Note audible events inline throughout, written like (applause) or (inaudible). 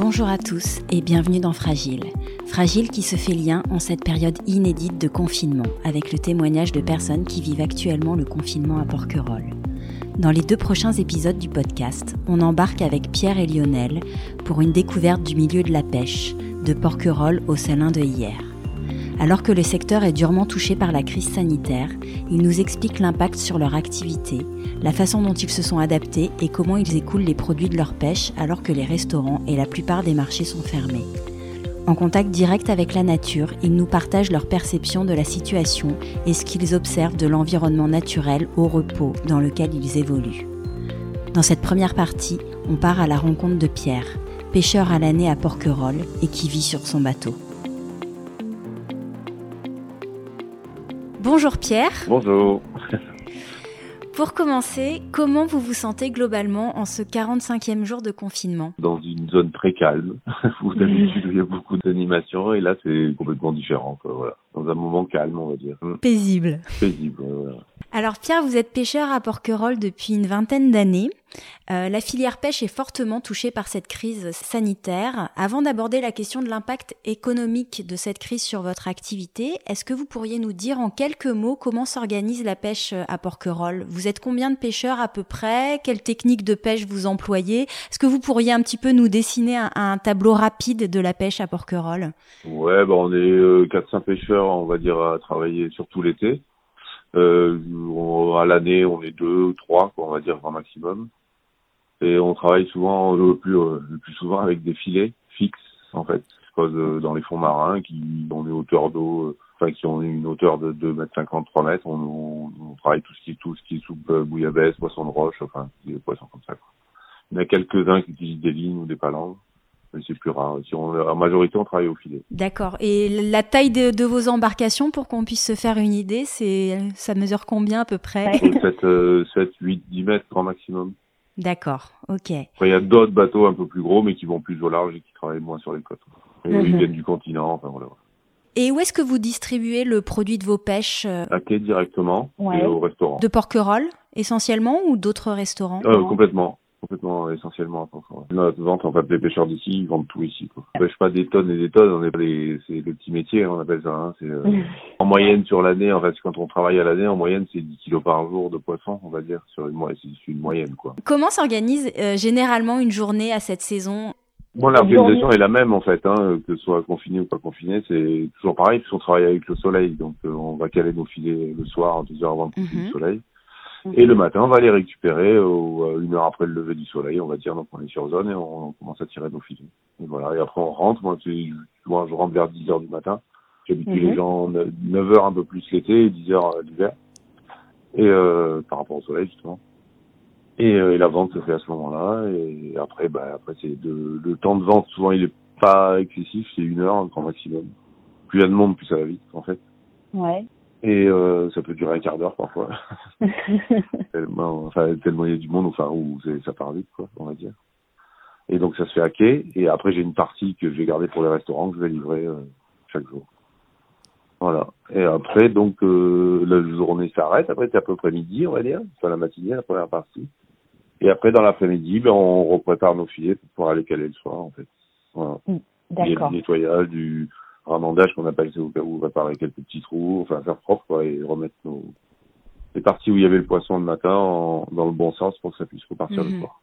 Bonjour à tous et bienvenue dans Fragile. Fragile qui se fait lien en cette période inédite de confinement avec le témoignage de personnes qui vivent actuellement le confinement à Porquerolles. Dans les deux prochains épisodes du podcast, on embarque avec Pierre et Lionel pour une découverte du milieu de la pêche, de Porquerolles au Salin de hier. Alors que le secteur est durement touché par la crise sanitaire, ils nous expliquent l'impact sur leur activité, la façon dont ils se sont adaptés et comment ils écoulent les produits de leur pêche alors que les restaurants et la plupart des marchés sont fermés. En contact direct avec la nature, ils nous partagent leur perception de la situation et ce qu'ils observent de l'environnement naturel au repos dans lequel ils évoluent. Dans cette première partie, on part à la rencontre de Pierre, pêcheur à l'année à Porquerolles et qui vit sur son bateau. Bonjour Pierre. Bonjour. (laughs) Pour commencer, comment vous vous sentez globalement en ce 45e jour de confinement? Dans une zone très calme, où d'habitude il y a beaucoup d'animation et là c'est complètement différent. voilà. Dans un moment calme, on va dire. Paisible. Paisible, voilà. Alors Pierre, vous êtes pêcheur à Porquerolles depuis une vingtaine d'années. Euh, la filière pêche est fortement touchée par cette crise sanitaire. Avant d'aborder la question de l'impact économique de cette crise sur votre activité, est-ce que vous pourriez nous dire en quelques mots comment s'organise la pêche à Porquerolles? Vous êtes combien de pêcheurs à peu près? Quelles techniques de pêche vous employez? Est-ce que vous pourriez un petit peu nous dessiner un, tableau rapide de la pêche à Porquerolles? Ouais, bah on est euh, 4-5 pêcheurs, on va dire, à travailler surtout l'été. Euh, à l'année, on est deux ou trois, quoi, on va dire, grand maximum. Et on travaille souvent, le plus, euh, le plus souvent avec des filets fixes, en fait, euh, dans les fonds marins, qui ont des hauteurs d'eau, euh, enfin, qui ont une hauteur de 2 mètres 50, 3 mètres. On, on, travaille tout ce qui, tout ce qui est soupe bouillabaisse, poisson de roche, enfin, des poissons comme ça, quoi. Il y en a quelques-uns qui utilisent des lignes ou des palanges mais c'est plus rare. Si on, en majorité, on travaille au filet. D'accord. Et la taille de, de vos embarcations, pour qu'on puisse se faire une idée, c'est ça mesure combien à peu près 7, euh, 7, 8, 10 mètres grand maximum. D'accord, ok. Après, il y a d'autres bateaux un peu plus gros, mais qui vont plus au large et qui travaillent moins sur les côtes. Et Ils mhm. viennent du continent, enfin voilà. Et où est-ce que vous distribuez le produit de vos pêches euh À quai directement et au restaurant. De Porquerolles essentiellement ou d'autres restaurants? Euh, Complètement complètement essentiellement Notre vente, en fait, les pêcheurs d'ici, ils vendent tout ici. Quoi. On pêche pas des tonnes et des tonnes, on est pas des, c'est le petit métier, on appelle ça. Hein. C'est, euh, (laughs) en moyenne sur l'année, en fait, quand on travaille à l'année, en moyenne, c'est 10 kilos par jour de poisson, on va dire, sur une, c'est une moyenne, quoi. Comment s'organise euh, généralement une journée à cette saison? Bon, l'organisation est la même en fait, hein, que ce soit confiné ou pas confiné, c'est toujours pareil, puisqu'on travaille avec le soleil, donc euh, on va caler nos filets le soir, deux heures avant le coucher du mhm. (laughs) Et le matin, on va les récupérer euh, une heure après le lever du soleil, on va dire. Donc on est sur zone et on, commence à tirer nos filets. Et voilà. Et après on rentre. Moi, je rentre vers 10 heures du matin. J'habitue les mhm. gens 9 heures un peu plus l'été et 10 heures l'hiver. Et euh, par rapport au soleil justement. Et, euh, et, la vente se fait à ce moment-là. Et après, bah après c'est de, le temps de vente. Souvent il est pas excessif, c'est une heure grand maximum. Plus il y a de monde, plus ça va vite en fait. Ouais. Et euh, ça peut durer un quart d'heure parfois. (laughs) tellement, enfin, tellement il y a du monde, enfin, où ça part vite, quoi, on va dire. Et donc ça se fait à quai. Et après j'ai une partie que je vais garder pour les restaurants que je vais livrer euh, chaque jour. Voilà. Et après donc euh, la journée s'arrête. Après c'est à peu près midi, on va dire, enfin la matinée, la première partie. Et après dans l'après-midi, ben on reprépare nos filets pour pouvoir aller caler le soir en fait. Voilà. Mm, d'accord. Il y a du nettoyage, du ramandage qu'on appelle, au cas où réparer quelques petits trous, enfin faire propre quoi, et remettre nos les parties où il y avait le poisson le matin dans le bon sens pour que ça puisse repartir le mhm. soir.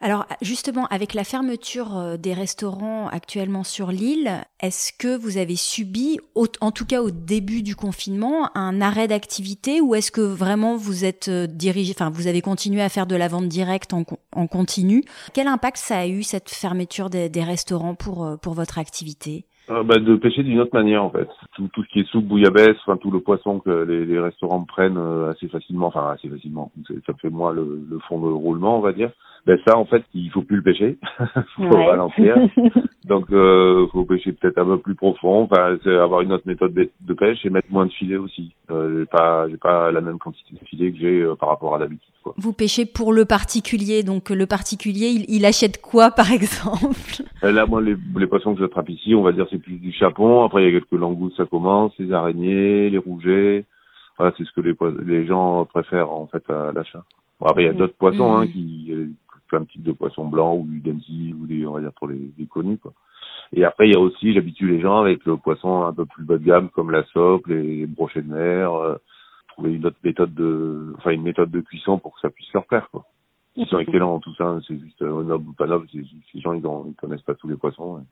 Alors justement, avec la fermeture euh, des restaurants actuellement sur l'île, est-ce que vous avez subi, en tout cas au début du confinement, un arrêt d'activité ou est-ce que vraiment vous êtes euh, dirigé, enfin vous avez continué à faire de la vente directe en, en continu? Quel impact ça a eu cette fermeture des, des restaurants pour, euh, pour votre activité? Euh, bah, de pêcher d'une autre manière en fait. Tout, tout ce qui est soupe, bouillabaisse, enfin tout le poisson que les, les restaurants prennent euh, assez facilement, enfin assez facilement. Ça fait moi le, le fond de roulement, on va dire. Ben ça en fait, il faut plus le pêcher, (laughs) faut ouais. ralentir. (laughs) Donc euh, faut pêcher peut-être un peu plus profond, enfin avoir une autre méthode de, pêche et mettre moins de filets aussi. Euh, j'ai pas j'ai pas la même quantité de filets que j'ai euh, par rapport à l'habitude. Vous pêchez pour le particulier, donc le particulier il, il achète quoi (laughs) par exemple? Euh, Là moi les, les poissons que j'attrape ici, on va dire c'est plus du chapon. Après il y a quelques langoustes, ça commence, les araignées, les rougets. Voilà c'est ce que les les gens préfèrent en fait à l'achat. Bon, après il y a d'autres poissons hein, qui plein de types de poissons blancs ou du denzi ou des, on va dire pour les, les connus, quoi. Et après, il y a aussi, j'habitue les gens avec le poisson un peu plus bas de gamme, comme la socle, les brochets de mer, euh, trouver une autre méthode de, enfin, une méthode de cuisson pour que ça puisse leur plaire, quoi. Ils sont excellents, tout ça, c'est juste euh, noble ou pas noble, ces gens, ils, ils connaissent pas tous les poissons.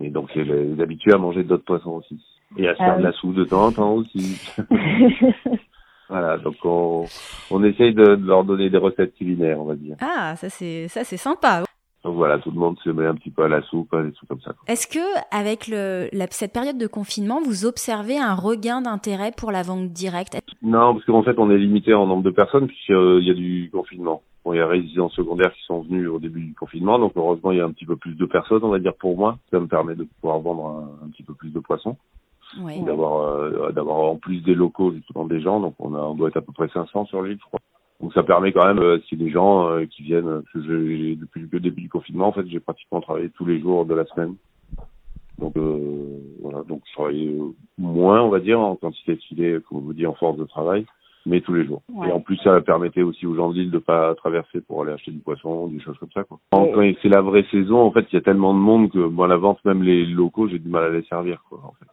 Et donc, c'est les, habitués à manger d'autres poissons aussi. Et à se faire ah de la soupe de temps en temps aussi. (laughs) voilà, donc on, on essaye de, de, leur donner des recettes culinaires, on va dire. Ah, ça c'est, ça c'est sympa. Donc voilà, tout le monde se met un petit peu à la soupe, des trucs comme ça. Est-ce que avec le, la, cette période de confinement, vous observez un regain d'intérêt pour la vente directe? Non, parce qu'en fait, on est limité en nombre de personnes puisqu'il euh, y a du confinement. Bon, il y a résidents secondaires qui sont venus au début du confinement, donc heureusement, il y a un petit peu plus de personnes, on va dire pour moi. Ça me permet de pouvoir vendre un, petit peu plus de poissons. Oui. D'avoir euh, d'avoir en plus des locaux justement des gens, donc on, a, on doit être à peu près 500 sur l'île, je crois. Donc ça permet quand même, euh, si des gens euh, qui viennent, parce que depuis le début du confinement, en fait, j'ai pratiquement travaillé tous les jours de la semaine. Donc euh, voilà, donc je travaillais moins, on va dire, en quantité de filets, comme vous dit, en force de travail, mais tous les jours. Et en plus, ça permettait aussi aux gens de l'île de pas traverser pour aller acheter du poisson, des choses comme ça. Quoi. Quand c'est la vraie saison, en fait, il y a tellement de monde que, bon, la vente, même les locaux, j'ai du mal à les servir, quoi, en fait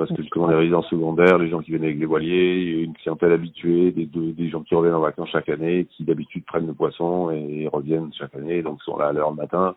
parce que justement les résidents secondaires, les gens qui viennent avec les voiliers, une clientèle habituée, des, des gens qui reviennent en vacances chaque année, qui d'habitude prennent le poisson et reviennent chaque année, donc sont là à l'heure le matin.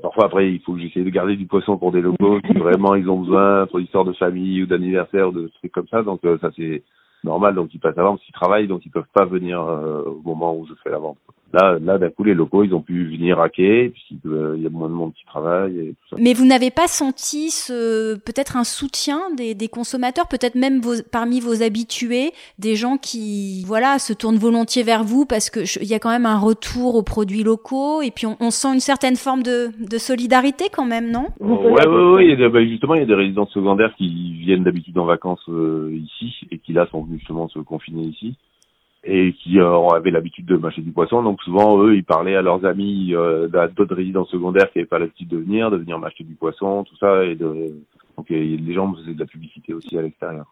parfois après il faut que j'essaie de garder du poisson pour des locaux qui (laughs) vraiment ils ont besoin pour l'histoire de famille ou d'anniversaire ou de trucs comme ça, donc euh, ça c'est normal, donc ils passent à vente, ils travaillent, donc ils peuvent pas venir euh, au moment où je fais la vente. Là, là d'un coup, les locaux, ils ont pu venir hacker, puisqu'il euh, y a moins de monde qui travaille et tout ça. Mais vous n'avez pas senti ce, peut-être un soutien des, des consommateurs, peut-être même vos, parmi vos habitués, des gens qui, voilà, se tournent volontiers vers vous parce que il y a quand même un retour aux produits locaux et puis on, on sent une certaine forme de, de solidarité quand même, non? Oui, Ouais, ouais, ouais. Bah, justement, il y a des résidences secondaires qui viennent d'habitude en vacances euh, ici et qui là sont venus justement se confiner ici et qui euh, avaient l'habitude de mâcher du poisson. Donc souvent, eux, ils parlaient à leurs amis euh, d'autres résidents secondaires qui n'avaient pas l'habitude de venir, de venir m'acheter du poisson, tout ça. Et de... Donc les gens faisaient de la publicité aussi à l'extérieur.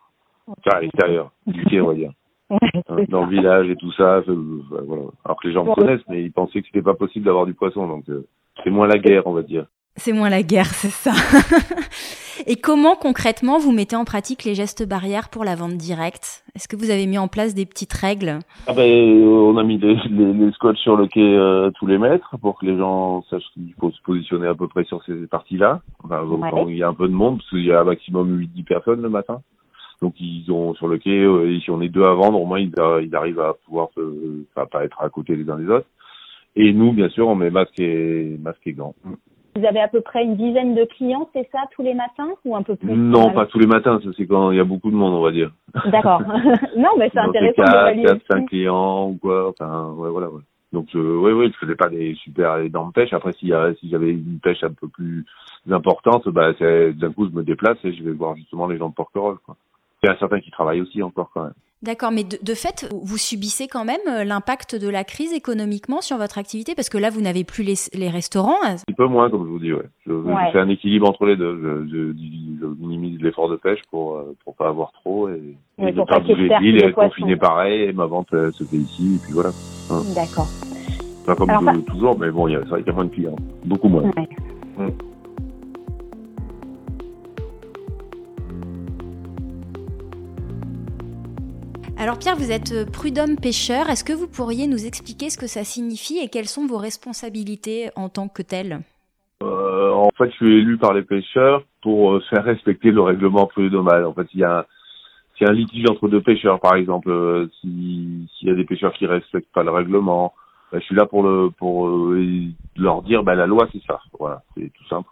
Enfin, à l'extérieur, du quai, on va dire. (laughs) Dans le village et tout ça. Voilà. Alors que les gens me connaissent, mais ils pensaient que c'était pas possible d'avoir du poisson. Donc euh, c'est moins la guerre, on va dire. C'est moins la guerre, c'est ça. (laughs) Et comment concrètement vous mettez en pratique les gestes barrières pour la vente directe? Est-ce que vous avez mis en place des petites règles? Ah ben, On a mis des, les, les scotch sur le quai euh, tous les mètres pour que les gens sachent qu'il faut se positionner à peu près sur ces parties-là. Enfin, il y a un peu de monde, parce qu'il y a un maximum 8-10 personnes le matin. Donc ils ont sur le quai, euh, et si on est deux à vendre, au moins ils, ils arrivent à pouvoir se, pas être à côté les uns des autres. Et nous, bien sûr, on met masque et, masque et gants. Vous avez à peu près une dizaine de clients, c'est ça, tous les matins ou un peu plus Non, pas tous les matins, c'est quand il y a beaucoup de monde, on va dire. D'accord. (laughs) (laughs) non, mais c'est intéressant. 4, 4, 5 clients ou quoi, enfin, ouais, voilà, ouais. Donc, euh, oui, oui, je faisais pas des super énormes pêches. Après, a, si j'avais une pêche un peu plus importante, bah, d'un coup, je me déplace et je vais voir justement les gens de Porquerolles, quoi. Il y a certains qui travaillent aussi encore quand même. D'accord, mais de, fait, vous subissez quand même euh, l'impact de la crise économiquement sur votre activité? Parce que là, vous n'avez plus les, les, restaurants. Un peu moins, comme je vous dis, ouais. Je, fais un équilibre entre les deux. Je, je, minimise l'effort de pêche pour euh, pour pas avoir trop et, et ne pas l'île et confiner pareil. Et ma vente se fait ici et puis voilà. Hein. D'accord. Pas comme toujours, mais bon, c'est vrai qu'il y a moins de clients, beaucoup moins. Ouais. Hum. Alors Pierre, vous êtes euh, prud'homme pêcheur. Est-ce que vous pourriez nous expliquer ce que ça signifie et quelles sont vos responsabilités en tant que tel euh, En fait, je suis élu par les pêcheurs pour euh, faire respecter le règlement prud'homal. En fait, il y a un, litige entre deux pêcheurs, par exemple, s'il y a des pêcheurs qui respectent pas le règlement, ben, je suis là pour le pour leur dire ben la loi c'est ça. Voilà, c'est tout simple.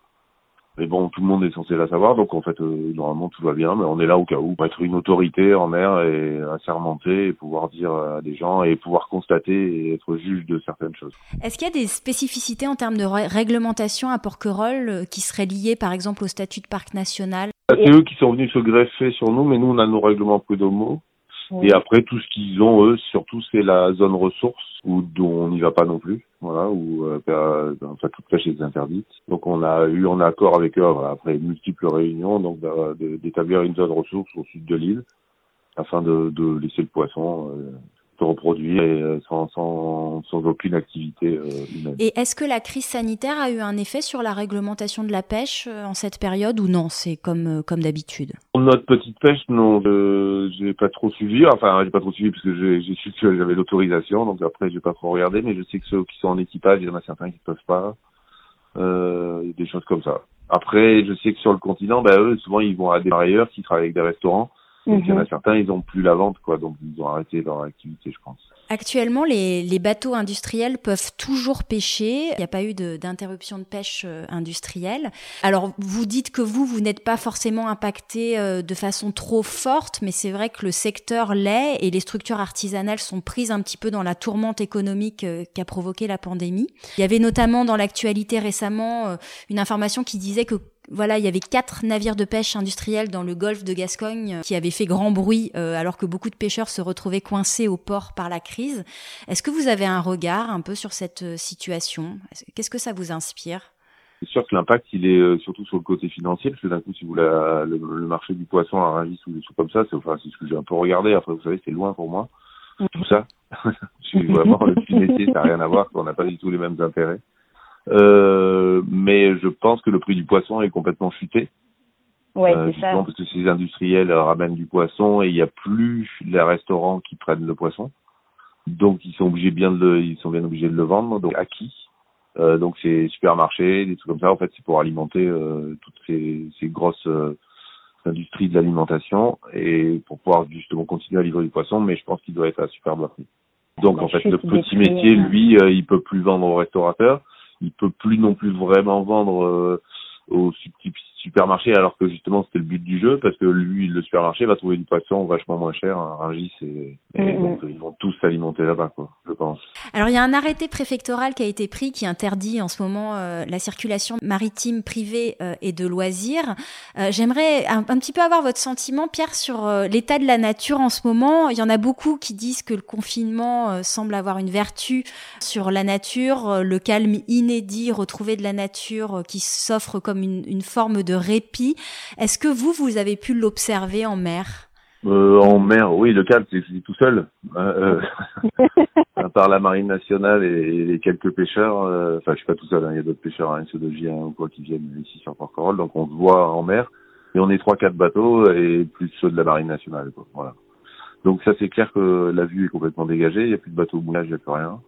Mais bon, tout le monde est censé la savoir, donc en fait, euh, normalement tout va bien, mais on est là au cas où, pour être une autorité en mer et assermenter et pouvoir dire à des gens et pouvoir constater et être juge de certaines choses. Est-ce qu'il y a des spécificités en termes de réglementation à Porquerolles euh, qui seraient liées par exemple au statut de parc national? C'est eux qui sont venus se greffer sur nous, mais nous on a nos règlements prud'homaux. Et après, tout ce qu'ils ont, eux, surtout, c'est la zone ressource, où dont on n'y va pas non plus, voilà, où euh, bah, enfin, toute pêche est interdite. Donc on a eu un accord avec eux, après multiples réunions, donc d'établir une zone ressource au sud de l'île, afin de, de, laisser le poisson euh, se reproduire et, euh, sans, sans, sans, aucune activité euh, humaine. Et est-ce que la crise sanitaire a eu un effet sur la réglementation de la pêche en cette période ou non C'est comme comme d'habitude? Pour notre petite pêche, non, euh, j'ai pas trop suivi. Enfin, j'ai pas trop suivi parce que j'ai su que j'avais l'autorisation, donc après j'ai pas trop regardé. Mais je sais que ceux qui sont en équipage, il y en a certains qui peuvent pas. Euh, des choses comme ça. Après, je sais que sur le continent, ben, eux, souvent, ils vont à des marieurs qui travaillent avec des restaurants. Donc, il y en a mhm. certains, ils ont plus la vente, quoi. Donc, ils ont arrêté leur activité, je pense. Actuellement, les, les bateaux industriels peuvent toujours pêcher. Il n'y a pas eu d'interruption de, pêche euh, industrielle. Alors, vous dites que vous, vous n'êtes pas forcément impacté euh, de façon trop forte, mais c'est vrai que le secteur l'est et les structures artisanales sont prises un petit peu dans la tourmente économique euh, qu'a provoqué la pandémie. Il y avait notamment dans l'actualité récemment une information qui disait que voilà, il y avait quatre navires de pêche industriels dans le golfe de Gascogne euh, qui avaient fait grand bruit euh, alors que beaucoup de pêcheurs se retrouvaient coincés au port par la crise. Est-ce que vous avez un regard un peu sur cette euh, situation? Qu'est-ce que ça vous inspire? C'est sûr que l'impact, il est surtout sur le côté financier, parce que d'un coup, si vous la, le, marché du poisson à Rungis ou des trucs comme ça, c'est enfin, ce que j'ai un peu regardé. Après, vous savez, c'est loin pour moi, tout ça. (laughs) je suis vraiment le (laughs) petit métier, ça n'a rien à voir, on n'a pas du tout les mêmes intérêts. Euh, mais je pense que le prix du poisson est complètement chuté. Ouais, euh, c'est ça. Parce que ces industriels ramènent du poisson et il n'y a plus les restaurants qui prennent le poisson. Donc ils sont obligés bien de le, ils sont bien obligés de le vendre. Donc à qui euh, Donc c'est supermarchés, des trucs comme ça. En fait, c'est pour alimenter euh, toutes ces, ces grosses euh, industries de l'alimentation et pour pouvoir justement continuer à livrer du poisson. Mais je pense qu'il doit être à super bas prix. Donc en fait, le petit métier, lui, il peut plus vendre aux restaurateurs il peut plus non plus vraiment vendre euh, aux supermarché alors que justement c'était le but du jeu parce que lui le supermarché va trouver du poisson vachement moins cher à Rungis et, mm-hmm. donc ils vont tous s'alimenter là-bas quoi je pense. Alors il y a un arrêté préfectoral qui a été pris qui interdit en ce moment euh, la circulation maritime privée euh, et de loisirs. Euh, j'aimerais un, petit peu avoir votre sentiment Pierre sur l'état de la nature en ce moment. Il y en a beaucoup qui disent que le confinement semble avoir une vertu sur la nature, le calme inédit retrouvé de la nature qui s'offre comme une, une forme de répit. Est-ce que vous, vous avez pu l'observer en mer? Euh, En mer, oui, le calme, c'est tout seul. Euh, euh (laughs) à part la marine nationale et, les quelques pêcheurs, euh, enfin, je suis pas tout seul, hein, il y a d'autres pêcheurs, hein, ceux de Gien ou quoi, qui viennent ici sur Port-Corolle, donc on se voit en mer, et on est trois, quatre bateaux, et plus ceux de la marine nationale, quoi, voilà. Donc ça, c'est clair que la vue est complètement dégagée, il n'y a plus de bateaux au moulage, il n'y a plus rien.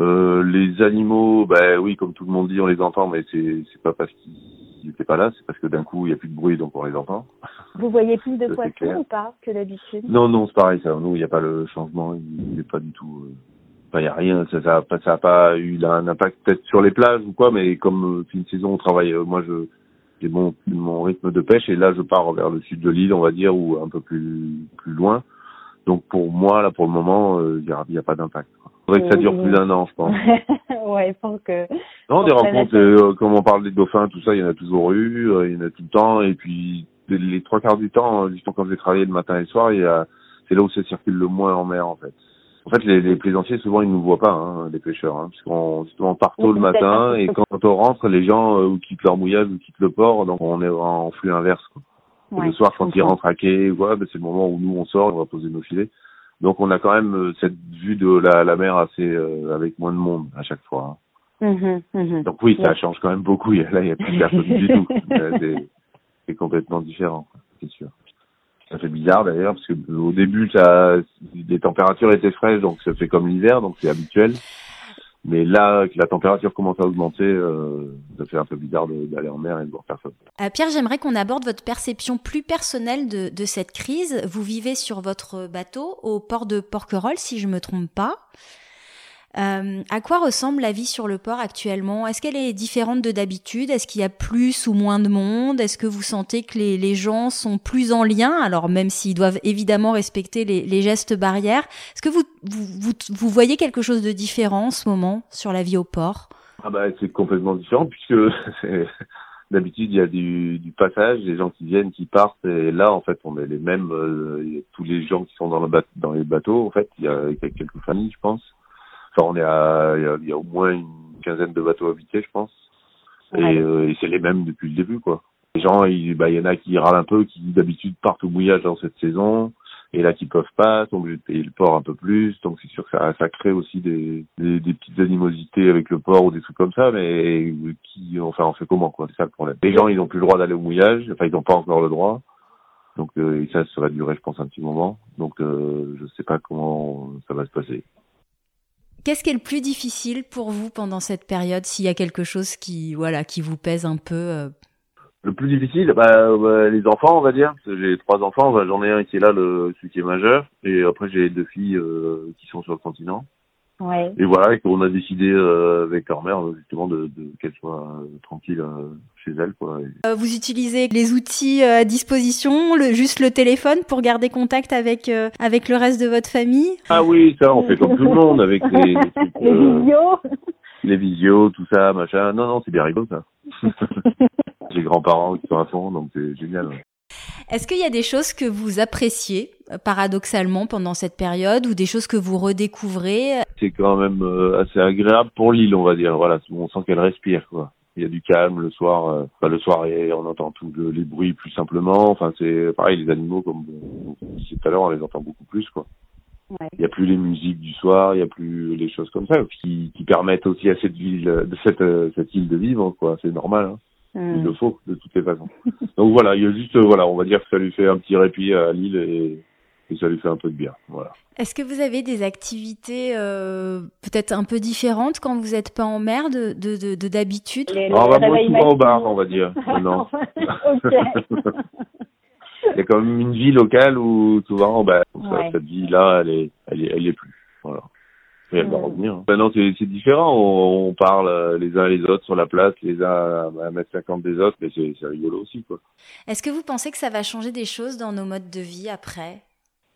Euh, les animaux, ben oui, comme tout le monde dit, on les entend, mais c'est c'est pas parce qu'ils n'étaient pas là, c'est parce que d'un coup il y a plus de bruit, donc on les entend. Vous voyez plus de (laughs) poissons ou pas que d'habitude? Non, non, c'est pareil. Ça, nous, il n'y a pas le changement, il n'est pas du tout. Euh... Enfin, il n'y a rien. Ça, ça, ça a pas eu un impact peut-être sur les plages ou quoi, mais comme c'est euh, une saison, on travaille. Euh, moi, je j'ai mon mon rythme de pêche et là, je pars vers le sud de l'île, on va dire, ou un peu plus plus loin. Donc pour moi, là, pour le moment, il n'y a, a, pas d'impact faudrait que ça dure plus d'un an, je pense. (laughs) ouais, pour que. Non, des rencontres, euh, comme on parle des dauphins, tout ça, il y en a toujours eu, euh, il y en a tout le temps, et puis les trois quarts du temps, euh, justement quand j'ai travaillé le matin et le soir, il y a, c'est là où ça circule le moins en mer, en fait. En fait, les, les plaisanciers, souvent, ils nous voient pas, hein, les pêcheurs, hein, puisqu'on justement, on part tôt le matin, et quand on rentre, les gens ou quittent leur mouillage ou quittent le port, donc on est en flux inverse. Quoi. le soir, quand ils rentrent à quai, ouais, ben, c'est le moment où nous on sort, on va poser nos filets. Donc on a quand même euh, cette vue de la, la mer assez euh, avec moins de monde à chaque fois. Hein. Mhm, mhm. Donc oui, ça change quand même beaucoup. (laughs) Là, il n'y a plus personne du tout. (laughs) C'est complètement différent, c'est sûr. Ça fait bizarre d'ailleurs parce que au début, ça, les températures étaient fraîches, donc ça fait comme l'hiver, donc c'est habituel. Mais là, que la température commence à augmenter, euh, ça fait un peu bizarre d'aller en mer et de voir personne. Euh, Pierre, j'aimerais qu'on aborde votre perception plus personnelle de, de, cette crise. Vous vivez sur votre bateau au port de Porquerolles, si je me trompe pas. Euh, à quoi ressemble la vie sur le port actuellement? Est-ce qu'elle est différente de d'habitude? Est-ce qu'il y a plus ou moins de monde? Est-ce que vous sentez que les, gens sont plus en lien? Alors même s'ils doivent évidemment respecter les, les gestes barrières, est-ce que vous, vous, vous, voyez quelque chose de différent en ce moment sur la vie au port? Ah bah, C'est complètement différent puisque (laughs) d'habitude il y a du, du, passage, des gens qui viennent, qui partent et là en fait on est les mêmes, euh, tous les gens qui sont dans, le dans les bateaux en fait, il y a quelques familles je pense Enfin, on est à, il y, a, au moins une quinzaine de bateaux habités, je pense. Euh, et, c'est les mêmes depuis le début, quoi. Les gens, il bah, y en a qui râlent un peu, qui d'habitude partent au mouillage dans cette saison. et là qui peuvent pas, sont obligés de payer le port un peu plus, donc c'est sûr que ça, ça crée aussi des, des, des, petites animosités avec le port ou des trucs comme ça, mais qui, enfin, on fait comment quoi? C'est ça le problème. Les gens, ils n'ont plus le droit d'aller au mouillage, enfin, ils n'ont pas encore le droit. Donc euh, et ça, ça va durer, je pense, un petit moment. Donc euh, je sais pas comment ça va se passer. Qu'est-ce qui est le plus difficile pour vous pendant cette période, s'il y a quelque chose qui, voilà, qui vous pèse un peu euh? Le plus difficile, bah, les enfants, on va dire. J'ai trois enfants. Bah, J'en ai un qui est là, le, celui qui est majeur, et après j'ai deux filles euh, qui sont sur le continent. Ouais. Et voilà, et qu'on a décidé euh, avec leur mère justement de, de qu'elle soit euh, tranquille euh, chez elle. Quoi. Euh, vous utilisez les outils à disposition, le, juste le téléphone pour garder contact avec avec le reste de votre famille? Ah oui, ça on fait comme tout le monde avec les, les, (laughs) les visios. Les visios, tout ça, machin. Non, non, c'est bien rigolo ça. (laughs) J'ai grands-parents qui sont à fond, donc c'est génial. Est-ce qu'il y a des choses que vous appréciez euh, paradoxalement pendant cette période ou des choses que vous redécouvrez C'est quand même euh, assez agréable pour l'île, on va dire. Voilà, on sent qu'elle respire, quoi. Il y a du calme le soir. Euh, enfin, le soir, on entend tous les bruits plus simplement. Enfin, c'est pareil, les animaux, comme on disait tout à l'heure, on les entend beaucoup plus, quoi. Ouais. Il n'y a plus les musiques du soir, il n'y a plus les choses comme ça qui, qui permettent aussi à cette ville, de cette, cette île de vivre, quoi. C'est normal. Hein. Hmm. Il le faut de toutes les façons. (laughs) Donc voilà, il y a juste voilà, on va dire que ça lui fait un petit répit à Lille et, et ça lui fait un peu de bien. Voilà. Est-ce que vous avez des activités euh, peut-être un peu différentes quand vous n'êtes pas en mer de de de d'habitude? On va moins souvent au bar, on va dire. (laughs) Non. (laughs) Il y a quand même une vie locale où souvent, ben, Ouais. cette vie-là, elle est, elle est, elle est plus. Voilà. Et elle va revenir. hein. Maintenant, c'est, différent. On, on parle euh, les uns les autres sur la place, les uns à, à mètre cinquante des autres, mais c'est, rigolo aussi, quoi. Est-ce que vous pensez que ça va changer des choses dans nos modes de vie après?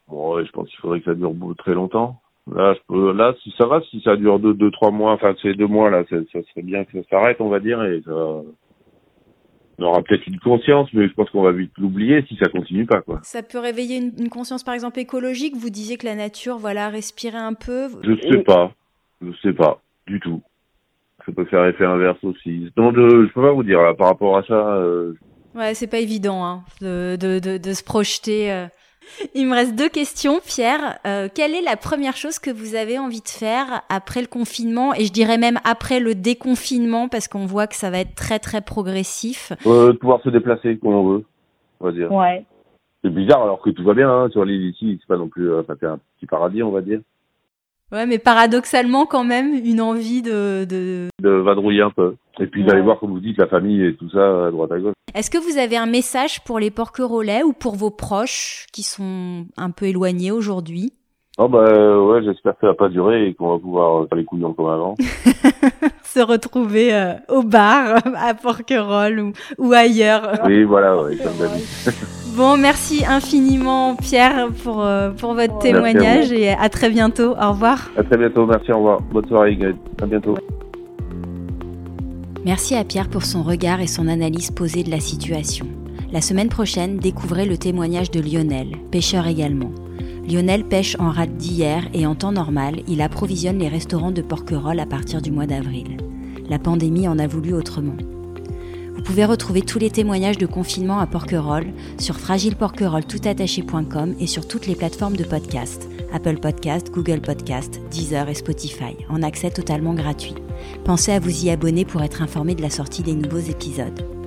Bon, ouais, je pense qu'il faudrait que ça dure très longtemps. Là, je peux, là, si ça va, si ça dure deux, deux, trois mois, enfin, c'est deux mois, là, ça, ça serait bien que ça s'arrête, on va dire, et ça, on aura peut-être une conscience, mais je pense qu'on va vite l'oublier si ça continue pas, quoi. Ça peut réveiller une, une conscience par exemple écologique? Vous disiez que la nature, voilà, respirait un peu. Je sais pas. Je sais pas. Du tout. Ça peut faire effet inverse aussi. Donc, je, je peux pas vous dire, là, par rapport à ça, euh, Ouais, c'est pas évident hein, de, de, de, de se projeter. euh. (laughs) Il me reste deux questions, Pierre. Euh, quelle est la première chose que vous avez envie de faire après le confinement et je dirais même après le déconfinement parce qu'on voit que ça va être très très progressif? euh, pouvoir se déplacer comme on veut, on va dire. Ouais. C'est bizarre alors que tout va bien, hein, sur l'île ici, c'est pas non plus, euh, un petit paradis, on va dire. Ouais, mais paradoxalement quand même une envie de. de... De vadrouiller un peu. Et puis Ouais. d'aller voir, comme vous dites, la famille et tout ça, à droite à gauche. Est-ce que vous avez un message pour les porquerolais ou pour vos proches qui sont un peu éloignés aujourd'hui? Oh bah euh, ouais, j'espère que ça va pas durer et qu'on va pouvoir faire les couillons comme avant. (laughs) Se retrouver euh, au bar (laughs) à Porquerolles ou, ou ailleurs. Oui, voilà, ouais, comme d'habitude. (laughs) Bon, merci infiniment Pierre pour, euh, pour votre Merci à témoignage et à très bientôt. Au revoir. À très bientôt, merci, au revoir. Bonne soirée, Ingrid. À bientôt. Merci à Pierre pour son regard et son analyse posée de la situation. La semaine prochaine, découvrez le témoignage de Lionel, pêcheur également. Lionel pêche en rade d'hier et en temps normal, il approvisionne les restaurants de Porquerolles à partir du mois d'avril. La pandémie en a voulu autrement. Vous pouvez retrouver tous les témoignages de confinement à Porquerolles sur fragileporquerolles.toutattaché.com et sur toutes les plateformes de podcast, Apple Podcast, Google Podcast, Deezer et Spotify, en accès totalement gratuit. Pensez à vous y abonner pour être informé de la sortie des nouveaux épisodes.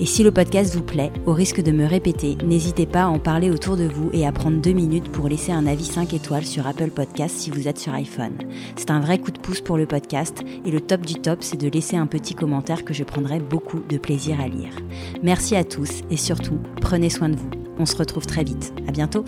Et si le podcast vous plaît, au risque de me répéter, n'hésitez pas à en parler autour de vous et à prendre deux minutes pour laisser un avis 5 étoiles sur Apple Podcast si vous êtes sur iPhone. C'est un vrai coup de pouce pour le podcast et le top du top, c'est de laisser un petit commentaire que je prendrai beaucoup de plaisir à lire. Merci à tous et surtout, prenez soin de vous. On se retrouve très vite. À bientôt!